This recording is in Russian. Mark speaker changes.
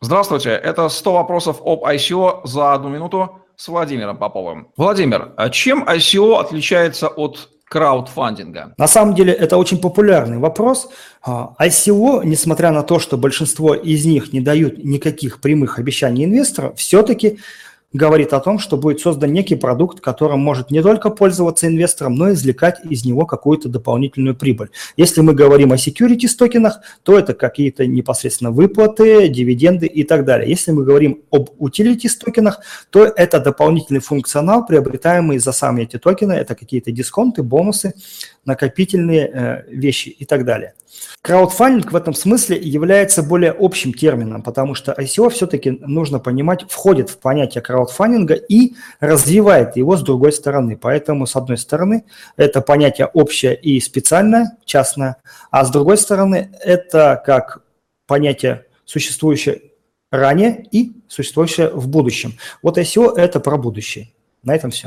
Speaker 1: Здравствуйте, это 100 вопросов об ICO за одну минуту с Владимиром Поповым. Владимир, а чем ICO отличается от краудфандинга?
Speaker 2: На самом деле это очень популярный вопрос. А, ICO, несмотря на то, что большинство из них не дают никаких прямых обещаний инвесторам, все-таки говорит о том, что будет создан некий продукт, которым может не только пользоваться инвестором, но и извлекать из него какую-то дополнительную прибыль. Если мы говорим о securities токенах, то это какие-то непосредственно выплаты, дивиденды и так далее. Если мы говорим об utilities токенах, то это дополнительный функционал, приобретаемый за сами эти токены, это какие-то дисконты, бонусы, накопительные э, вещи и так далее. Краудфандинг в этом смысле является более общим термином, потому что ICO все-таки нужно понимать, входит в понятие краудфандинга и развивает его с другой стороны. Поэтому, с одной стороны, это понятие общее и специальное, частное, а с другой стороны, это как понятие существующее ранее и существующее в будущем. Вот ICO – это про будущее. На этом все.